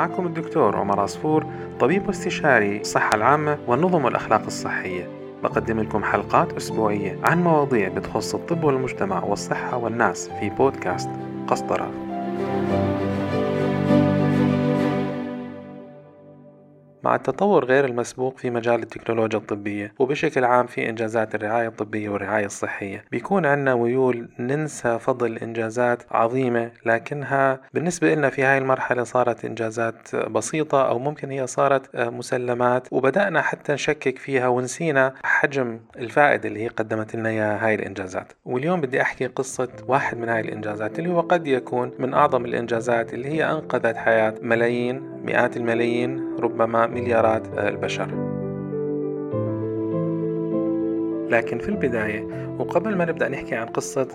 معكم الدكتور عمر عصفور طبيب واستشاري الصحة العامة والنظم والأخلاق الصحية. بقدم لكم حلقات أسبوعية عن مواضيع بتخص الطب والمجتمع والصحة والناس في بودكاست قسطرة. مع التطور غير المسبوق في مجال التكنولوجيا الطبية وبشكل عام في إنجازات الرعاية الطبية والرعاية الصحية. بيكون عنا ميول ننسى فضل إنجازات عظيمة لكنها بالنسبة لنا في هاي المرحلة صارت إنجازات بسيطة أو ممكن هي صارت مسلمات وبدأنا حتى نشكك فيها ونسينا حجم الفائدة اللي هي قدمت لنا إياها هاي الإنجازات. واليوم بدي أحكي قصة واحد من هاي الإنجازات اللي هو قد يكون من أعظم الإنجازات اللي هي أنقذت حياة ملايين مئات الملايين ربما مليارات البشر. لكن في البداية وقبل ما نبدأ نحكي عن قصة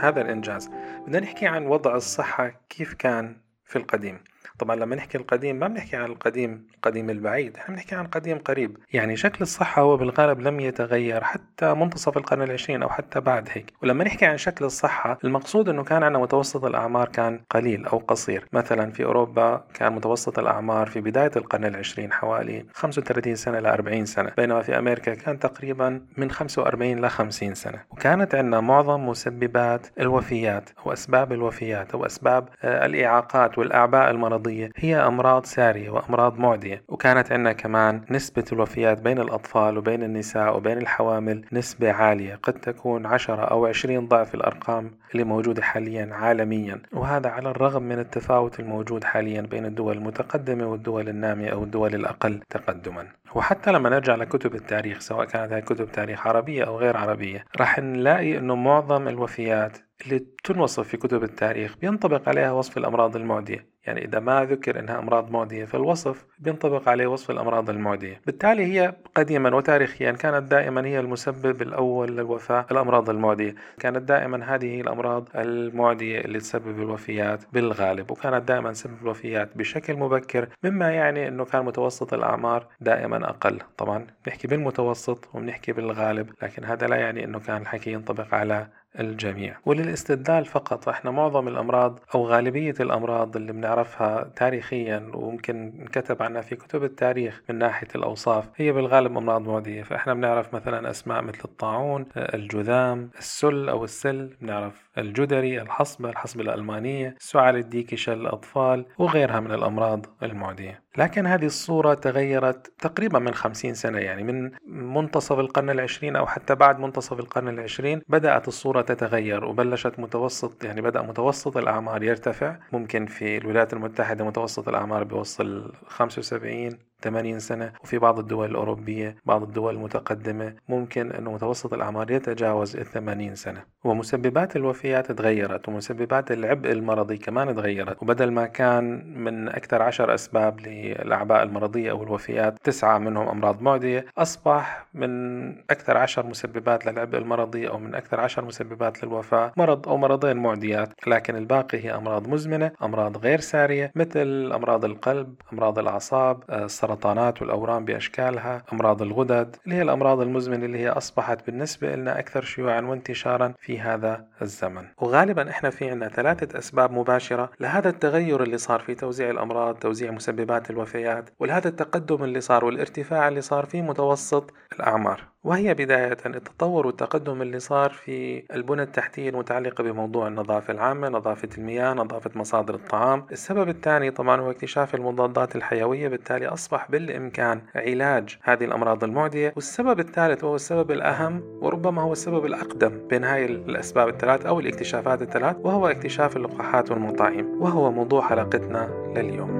هذا الإنجاز بدنا نحكي عن وضع الصحة كيف كان في القديم. طبعا لما نحكي القديم ما بنحكي عن القديم القديم البعيد إحنا بنحكي عن قديم قريب. يعني شكل الصحة هو بالغالب لم يتغير حتى منتصف القرن العشرين أو حتى بعد هيك. ولما نحكي عن شكل الصحة المقصود أنه كان عندنا متوسط الأعمار كان قليل أو قصير. مثلا في أوروبا كان متوسط الأعمار في بداية القرن العشرين حوالي 35 سنة ل 40 سنة بينما في أمريكا كان تقريبا من 45 ل 50 سنة. وكانت عندنا معظم مسببات الوفيات أو أسباب الوفيات أو أسباب الإعاقات والأعباء المرضية المرضية هي أمراض سارية وأمراض معدية وكانت عندنا كمان نسبة الوفيات بين الأطفال وبين النساء وبين الحوامل نسبة عالية قد تكون 10 أو 20 ضعف الأرقام اللي موجودة حاليا عالميا وهذا على الرغم من التفاوت الموجود حاليا بين الدول المتقدمة والدول النامية أو الدول الأقل تقدما. وحتى لما نرجع لكتب التاريخ سواء كانت هاي كتب تاريخ عربية أو غير عربية راح نلاقي أنه معظم الوفيات اللي تنوصف في كتب التاريخ بينطبق عليها وصف الأمراض المعدية. يعني إذا ما ذكر أنها أمراض معدية فالوصف بينطبق عليه وصف الأمراض المعدية بالتالي هي قديما وتاريخيا كانت دائما هي المسبب الأول للوفاة الأمراض المعدية كانت دائما هذه الأمراض المعدية اللي تسبب الوفيات بالغالب وكانت دائما تسبب الوفيات بشكل مبكر مما يعني أنه كان متوسط الأعمار دائما أقل. طبعا نحكي بالمتوسط وبنحكي بالغالب لكن هذا لا يعني أنه كان الحكي ينطبق على الجميع. وللاستدلال فقط إحنا معظم الأمراض أو غالبية الأمراض اللي بنعرفها تاريخيا وممكن نكتب عنها في كتب التاريخ من ناحية الأوصاف. هي بالغالب أمراض معديه فإحنا بنعرف مثلا أسماء مثل الطاعون الجذام السل أو السل بنعرف الجدري الحصبة الحصبة الألمانية سعال الديكي شل الأطفال وغيرها من الأمراض المعدية. لكن هذه الصورة تغيرت تقريبا من خمسين سنة يعني من منتصف القرن العشرين أو حتى بعد منتصف القرن العشرين بدأت الصورة تتغير وبلشت متوسط يعني بدأ متوسط الأعمار يرتفع. ممكن في الولايات المتحدة متوسط الأعمار بيوصل 75 80 سنة وفي بعض الدول الأوروبية بعض الدول المتقدمة ممكن أنه متوسط الأعمار يتجاوز ال 80 سنة. ومسببات الوفيات تغيرت ومسببات العبء المرضي كمان تغيرت. وبدل ما كان من أكثر عشر أسباب للأعباء المرضية أو الوفيات تسعة منهم أمراض معدية أصبح من أكثر عشر مسببات للعبء المرضي أو من أكثر عشر مسببات للوفاة مرض أو مرضين معديات. لكن الباقي هي أمراض مزمنة أمراض غير سارية مثل أمراض القلب أمراض الأعصاب السرطانات والأورام بأشكالها أمراض الغدد اللي هي الأمراض المزمنة اللي هي أصبحت بالنسبة لنا أكثر شيوعا وانتشارا في هذا الزمن. وغالبا إحنا في عنا ثلاثة أسباب مباشرة لهذا التغير اللي صار في توزيع الأمراض توزيع مسببات الوفيات ولهذا التقدم اللي صار والارتفاع اللي صار في متوسط الأعمار. وهي بداية التطور والتقدم اللي صار في البنى التحتية المتعلقة بموضوع النظافة العامة نظافة المياه نظافة مصادر الطعام. السبب الثاني طبعا هو اكتشاف المضادات الحيوية بالتالي أصبح بالإمكان علاج هذه الأمراض المعدية. والسبب الثالث وهو السبب الأهم وربما هو السبب الأقدم بين هاي الأسباب الثلاث أو الاكتشافات الثلاث وهو اكتشاف اللقاحات والمطاعيم وهو موضوع حلقتنا لليوم.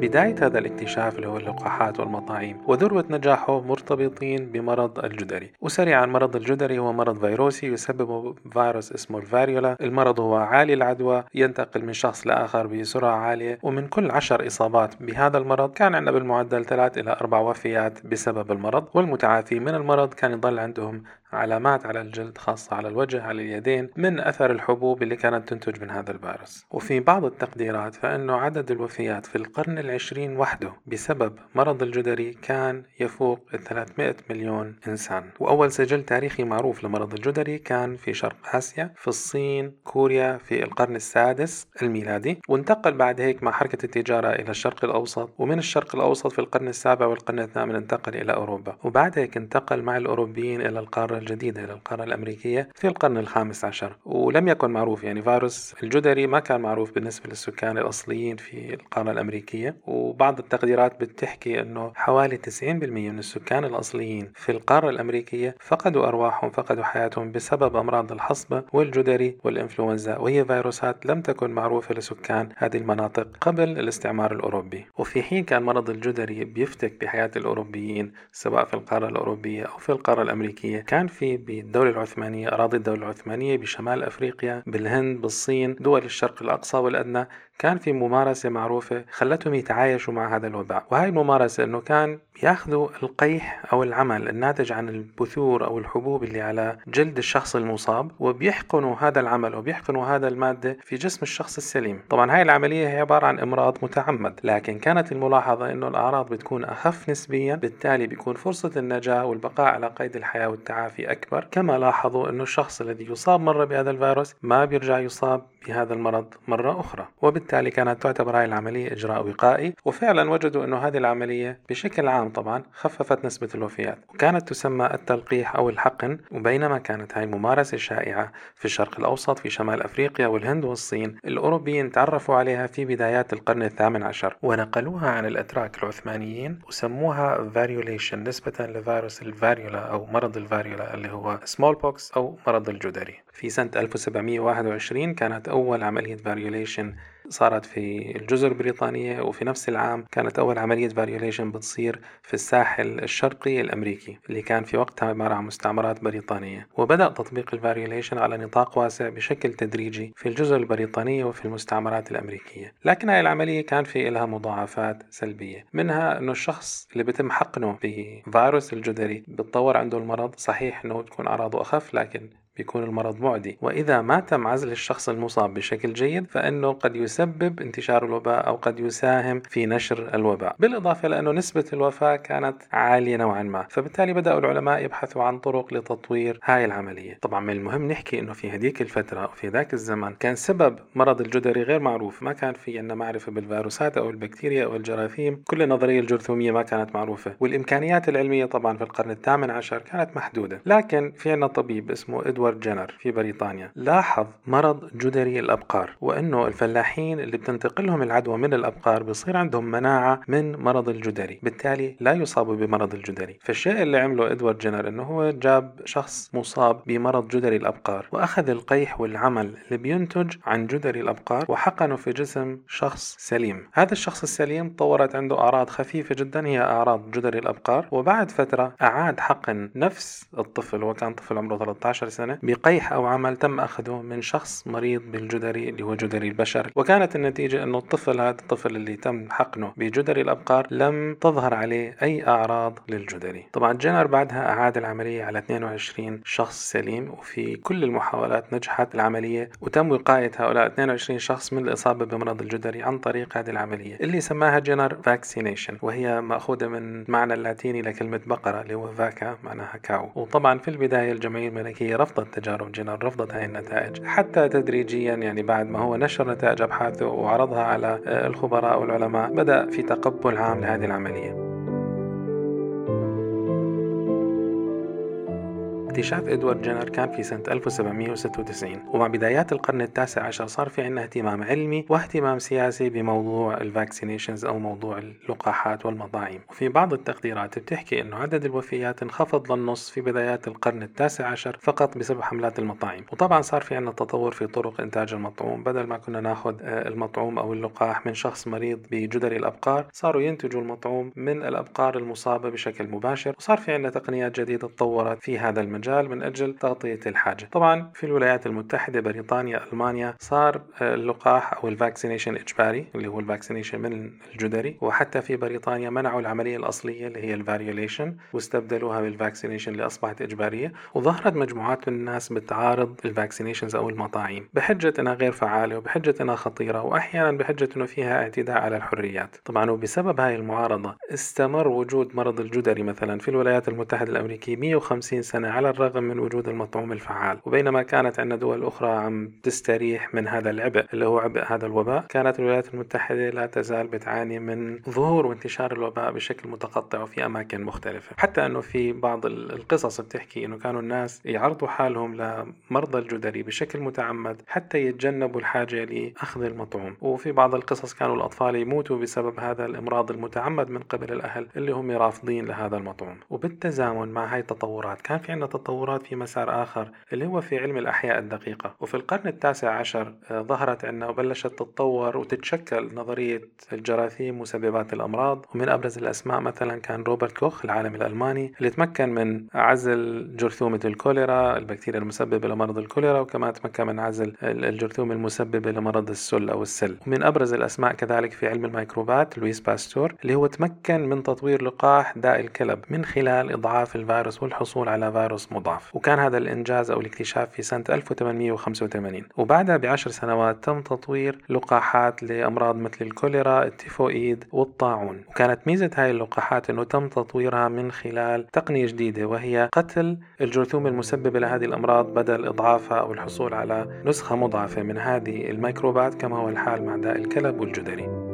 بداية هذا الاكتشاف اللي هو اللقاحات والمطاعيم وذروة نجاحه مرتبطين بمرض الجدري. وسريعا مرض الجدري هو مرض فيروسي يسبب فيروس اسمه الفاريولا. المرض هو عالي العدوى ينتقل من شخص لآخر بسرعة عالية ومن كل عشر إصابات بهذا المرض كان عندنا بالمعدل ثلاث إلى أربع وفيات بسبب المرض والمتعافي من المرض كان يضل عندهم علامات على الجلد خاصة على الوجه على اليدين من أثر الحبوب اللي كانت تنتج من هذا الفيروس. وفي بعض التقديرات فإنه عدد الوفيات في القرن العشرين وحده بسبب مرض الجدري كان يفوق 300 مليون إنسان. وأول سجل تاريخي معروف لمرض الجدري كان في شرق آسيا في الصين كوريا في القرن السادس الميلادي. وانتقل بعد هيك مع حركة التجارة إلى الشرق الأوسط. ومن الشرق الأوسط في القرن السابع والقرن الثامن انتقل إلى أوروبا. وبعد هيك انتقل مع الأوروبيين إلى القارة الجديدة إلى القارة الأمريكية في القرن الخامس عشر ولم يكن معروف يعني فيروس الجدري ما كان معروف بالنسبة للسكان الأصليين في القارة الأمريكية وبعض التقديرات بتحكي أنه حوالي 90% من السكان الأصليين في القارة الأمريكية فقدوا أرواحهم فقدوا حياتهم بسبب أمراض الحصبة والجدري والإنفلونزا وهي فيروسات لم تكن معروفة لسكان هذه المناطق قبل الاستعمار الأوروبي. وفي حين كان مرض الجدري بيفتك بحياة الأوروبيين سواء في القارة الأوروبية أو في القارة الأمريكية كان في بالدولة العثمانية أراضي الدولة العثمانية بشمال أفريقيا بالهند بالصين دول الشرق الأقصى والأدنى. كان في ممارسة معروفة خلتهم يتعايشوا مع هذا الوباء. وهي الممارسة أنه كان بياخذوا القيح أو العمل الناتج عن البثور أو الحبوب اللي على جلد الشخص المصاب وبيحقنوا هذا العمل وبيحقنوا هذا المادة في جسم الشخص السليم. طبعا هاي العملية هي عبارة عن إمراض متعمد لكن كانت الملاحظة أنه الأعراض بتكون أخف نسبيا بالتالي بيكون فرصة النجاة والبقاء على قيد الحياة والتعافي أكبر. كما لاحظوا أنه الشخص الذي يصاب مرة بهذا الفيروس ما بيرجع يصاب بهذا المرض مرة أخرى. وبالتالي كانت تعتبر هذه العملية إجراء وقائي وفعلا وجدوا أنه هذه العملية بشكل عام طبعا خففت نسبة الوفيات وكانت تسمى التلقيح أو الحقن وبينما كانت هاي ممارسة شائعة في الشرق الأوسط في شمال أفريقيا والهند والصين الأوروبيين تعرفوا عليها في بدايات القرن الثامن عشر ونقلوها عن الأتراك العثمانيين وسموها variolation نسبة لفيروس ال variola أو مرض ال variola اللي هو smallpox أو مرض الجدري. في سنة 1721 كانت أول عملية variolation صارت في الجزر البريطانية وفي نفس العام كانت أول عملية variolation بتصير في الساحل الشرقي الأمريكي اللي كان في وقتها عبارة عن مستعمرات بريطانية. وبدأ تطبيق ال variolation على نطاق واسع بشكل تدريجي في الجزر البريطانية وفي المستعمرات الأمريكية. لكن هاي العملية كان في لها مضاعفات سلبية منها أنه الشخص اللي بتم حقنه بفيروس الجدري بتطور عنده المرض صحيح أنه تكون أعراضه أخف لكن بيكون المرض معدي. وإذا ما تم عزل الشخص المصاب بشكل جيد فإنه قد يسبب انتشار الوباء أو قد يساهم في نشر الوباء. بالإضافة لأنه نسبة الوفاة كانت عالية نوعا ما فبالتالي بدأوا العلماء يبحثوا عن طرق لتطوير هاي العملية. طبعا من المهم نحكي أنه في هديك الفترة وفي ذاك الزمن كان سبب مرض الجدري غير معروف. ما كان في عندنا معرفة بالفيروسات أو البكتيريا أو الجراثيم. كل النظرية الجرثومية ما كانت معروفة. والإمكانيات العلمية طبعا في القرن الثامن عشر كانت محدودة. لكن في عندنا طبيب اسمه إدوارد إدوارد جينر في بريطانيا. لاحظ مرض جدري الأبقار وأنه الفلاحين اللي بتنتقلهم العدوى من الأبقار بصير عندهم مناعة من مرض الجدري بالتالي لا يصابوا بمرض الجدري. فالشيء اللي عمله إدوارد جينر أنه هو جاب شخص مصاب بمرض جدري الأبقار وأخذ القيح والعمل اللي بينتج عن جدري الأبقار وحقنه في جسم شخص سليم. هذا الشخص السليم طورت عنده أعراض خفيفة جدا هي أعراض جدري الأبقار وبعد فترة أعاد حقن نفس الطفل وكان طفل عمره 13 سنة بقيح أو عمل تم أخذه من شخص مريض بالجدري اللي هو جدري البشر. وكانت النتيجة أنه الطفل هذا الطفل اللي تم حقنه بجدري الأبقار لم تظهر عليه أي أعراض للجدري. طبعا جينر بعدها أعاد العملية على 22 شخص سليم وفي كل المحاولات نجحت العملية وتم وقاية هؤلاء 22 شخص من الإصابة بمرض الجدري عن طريق هذه العملية اللي سماها جينر vaccination وهي مأخوذة من معنى اللاتيني لكلمة بقرة اللي هو vacca معناها cow. وطبعا في البداية الجمعية الملكية رفضت تجارب جينر رفضت هاي النتائج. حتى تدريجيا يعني بعد ما هو نشر نتائج أبحاثه وعرضها على الخبراء والعلماء بدأ في تقبل عام لهذه العملية. اكتشاف إدوارد جينر كان في سنة 1796 ومع بدايات القرن التاسع عشر صار في عندنا اهتمام علمي واهتمام سياسي بموضوع ال vaccinations أو موضوع اللقاحات والمطاعيم وفي بعض التقديرات بتحكي أنه عدد الوفيات انخفض للنص في بدايات القرن التاسع عشر فقط بسبب حملات المطاعيم. وطبعا صار في عندنا تطور في طرق إنتاج المطعوم. بدل ما كنا ناخذ آه، المطعوم أو اللقاح من شخص مريض بجدري الأبقار صاروا ينتجوا المطعوم من الأبقار المصابة بشكل مباشر. وصار في عندنا تقنيات جديدة تطورت في هذا المجال. المجال من أجل تغطية الحاجة. طبعا في الولايات المتحدة بريطانيا ألمانيا صار اللقاح أو ال vaccination إجباري اللي هو ال vaccination من الجدري. وحتى في بريطانيا منعوا العملية الأصلية اللي هي ال variolation واستبدلوها بال vaccination اللي أصبحت إجبارية. وظهرت مجموعات من الناس بتعارض ال vaccinations أو المطاعيم بحجة أنها غير فعالة وبحجة أنها خطيرة وأحيانا بحجة أنه فيها اعتداء على الحريات. طبعا وبسبب هاي المعارضة استمر وجود مرض الجدري مثلا في الولايات المتحدة الأمريكية 150 سنة على الرغم من وجود المطعوم الفعال. وبينما كانت عندنا دول أخرى عم تستريح من هذا العبء اللي هو عبء هذا الوباء كانت الولايات المتحدة لا تزال بتعاني من ظهور وانتشار الوباء بشكل متقطع وفي أماكن مختلفة. حتى أنه في بعض القصص بتحكي أنه كانوا الناس يعرضوا حالهم لمرضى الجدري بشكل متعمد حتى يتجنبوا الحاجة لأخذ المطعوم. وفي بعض القصص كانوا الأطفال يموتوا بسبب هذا الإمراض المتعمد من قبل الأهل اللي هم رافضين لهذا المطعوم. وبالتزامن مع هاي التطورات كان في عندنا تطورات في مسار آخر اللي هو في علم الأحياء الدقيقة. وفي القرن التاسع عشر آه، ظهرت عندنا وبلشت تتطور وتتشكل نظرية الجراثيم مسببات الأمراض. ومن أبرز الأسماء مثلا كان روبرت كوخ العالم الألماني اللي تمكن من عزل جرثومة الكوليرا البكتيريا المسببة لمرض الكوليرا وكمان تمكن من عزل الجرثومة المسببة لمرض السل أو السل. ومن أبرز الأسماء كذلك في علم الميكروبات لويس باستور اللي هو تمكن من تطوير لقاح داء الكلب من خلال إضعاف الفيروس والحصول على فيروس مضعف. وكان هذا الإنجاز أو الاكتشاف في سنة 1885 وبعدها بعشر سنوات تم تطوير لقاحات لأمراض مثل الكوليرا التيفوئيد والطاعون. وكانت ميزة هاي اللقاحات أنه تم تطويرها من خلال تقنية جديدة وهي قتل الجرثوم المسببة لهذه الأمراض بدل إضعافها أو الحصول على نسخة مضاعفة من هذه الميكروبات كما هو الحال مع داء الكلب والجدري.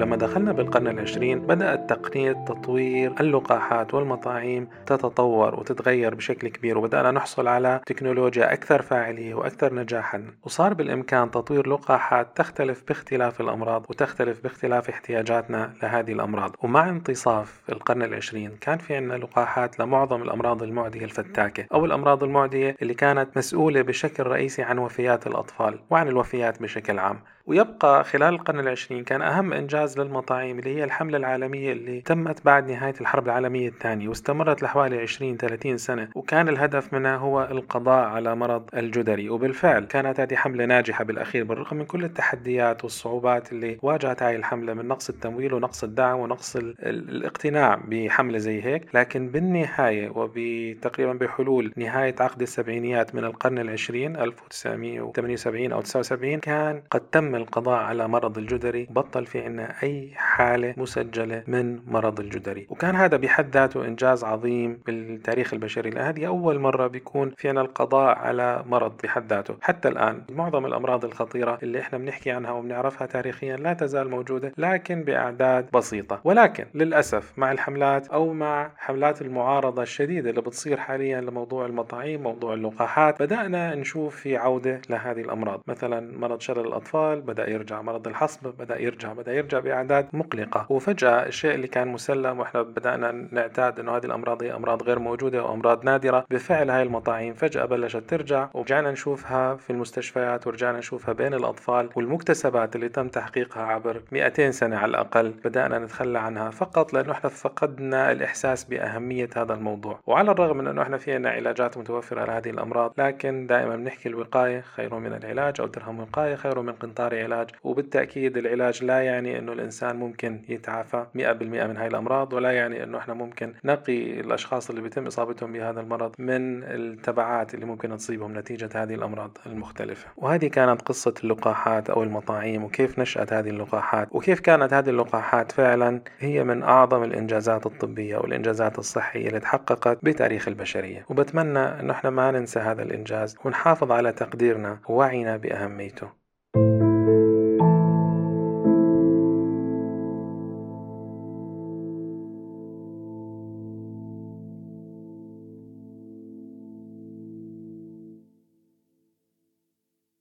ولما دخلنا بالقرن العشرين بدأت تقنية تطوير اللقاحات والمطاعيم تتطور وتتغير بشكل كبير وبدأنا نحصل على تكنولوجيا أكثر فاعلية وأكثر نجاحا. وصار بالإمكان تطوير لقاحات تختلف باختلاف الأمراض وتختلف باختلاف احتياجاتنا لهذه الأمراض. ومع انتصاف القرن العشرين كان في عندنا لقاحات لمعظم الأمراض المعدية الفتاكة أو الأمراض المعدية اللي كانت مسؤولة بشكل رئيسي عن وفيات الأطفال وعن الوفيات بشكل عام. ويبقى خلال القرن العشرين كان أهم إنجاز للمطاعيم اللي هي الحملة العالمية اللي تمت بعد نهاية الحرب العالمية الثانية واستمرت لحوالي 20-30 سنة وكان الهدف منها هو القضاء على مرض الجدري. وبالفعل كانت هذه حملة ناجحة بالأخير بالرغم من كل التحديات والصعوبات اللي واجهت هاي الحملة من نقص التمويل ونقص الدعم ونقص الاقتناع بحملة زي هيك. لكن بالنهاية وبتقريبا بحلول نهاية عقد السبعينيات من القرن العشرين 1978 أو 79 كان قد تم القضاء على مرض الجدري بطل في عنا أي حالة مسجلة من مرض الجدري. وكان هذا بحد ذاته إنجاز عظيم بالتاريخ البشري. هذه أول مرة بيكون في عنا القضاء على مرض بحد ذاته. حتى الآن معظم الأمراض الخطيرة اللي إحنا بنحكي عنها وبنعرفها تاريخيا لا تزال موجودة لكن بأعداد بسيطة. ولكن للأسف مع الحملات أو مع حملات المعارضة الشديدة اللي بتصير حاليا لموضوع المطاعيم موضوع اللقاحات بدأنا نشوف في عودة لهذه الأمراض. مثلا مرض شلل الأطفال بدأ يرجع مرض الحصبة بدأ يرجع بدأ يرجع بأعداد مقلقة. وفجأة الشيء اللي كان مسلم وإحنا بدأنا نعتاد أنه هذه الأمراض هي أمراض غير موجودة وأمراض نادرة بفعل هاي المطاعيم فجأة بلشت ترجع ورجعنا نشوفها في المستشفيات ورجعنا نشوفها بين الأطفال والمكتسبات اللي تم تحقيقها عبر 200 سنة على الأقل بدأنا نتخلى عنها فقط لأنه إحنا فقدنا الإحساس بأهمية هذا الموضوع. وعلى الرغم من أنه إحنا في عنا علاجات متوفرة لهذه الأمراض لكن دائما بنحكي الوقاية خير من العلاج أو درهم وقاية خير من قنطار علاج وبالتأكيد العلاج لا يعني أنه الإنسان ممكن يتعافى 100% من هاي الأمراض ولا يعني أنه إحنا ممكن نقي الأشخاص اللي بيتم إصابتهم بهذا المرض من التبعات اللي ممكن تصيبهم نتيجة هذه الأمراض المختلفة. وهذه كانت قصة اللقاحات أو المطاعيم وكيف نشأت هذه اللقاحات وكيف كانت هذه اللقاحات فعلا هي من أعظم الإنجازات الطبية والإنجازات الصحية اللي تحققت بتاريخ البشرية. وبتمنى أنه إحنا ما ننسى هذا الإنجاز ونحافظ على تقديرنا ووعينا بأهميته.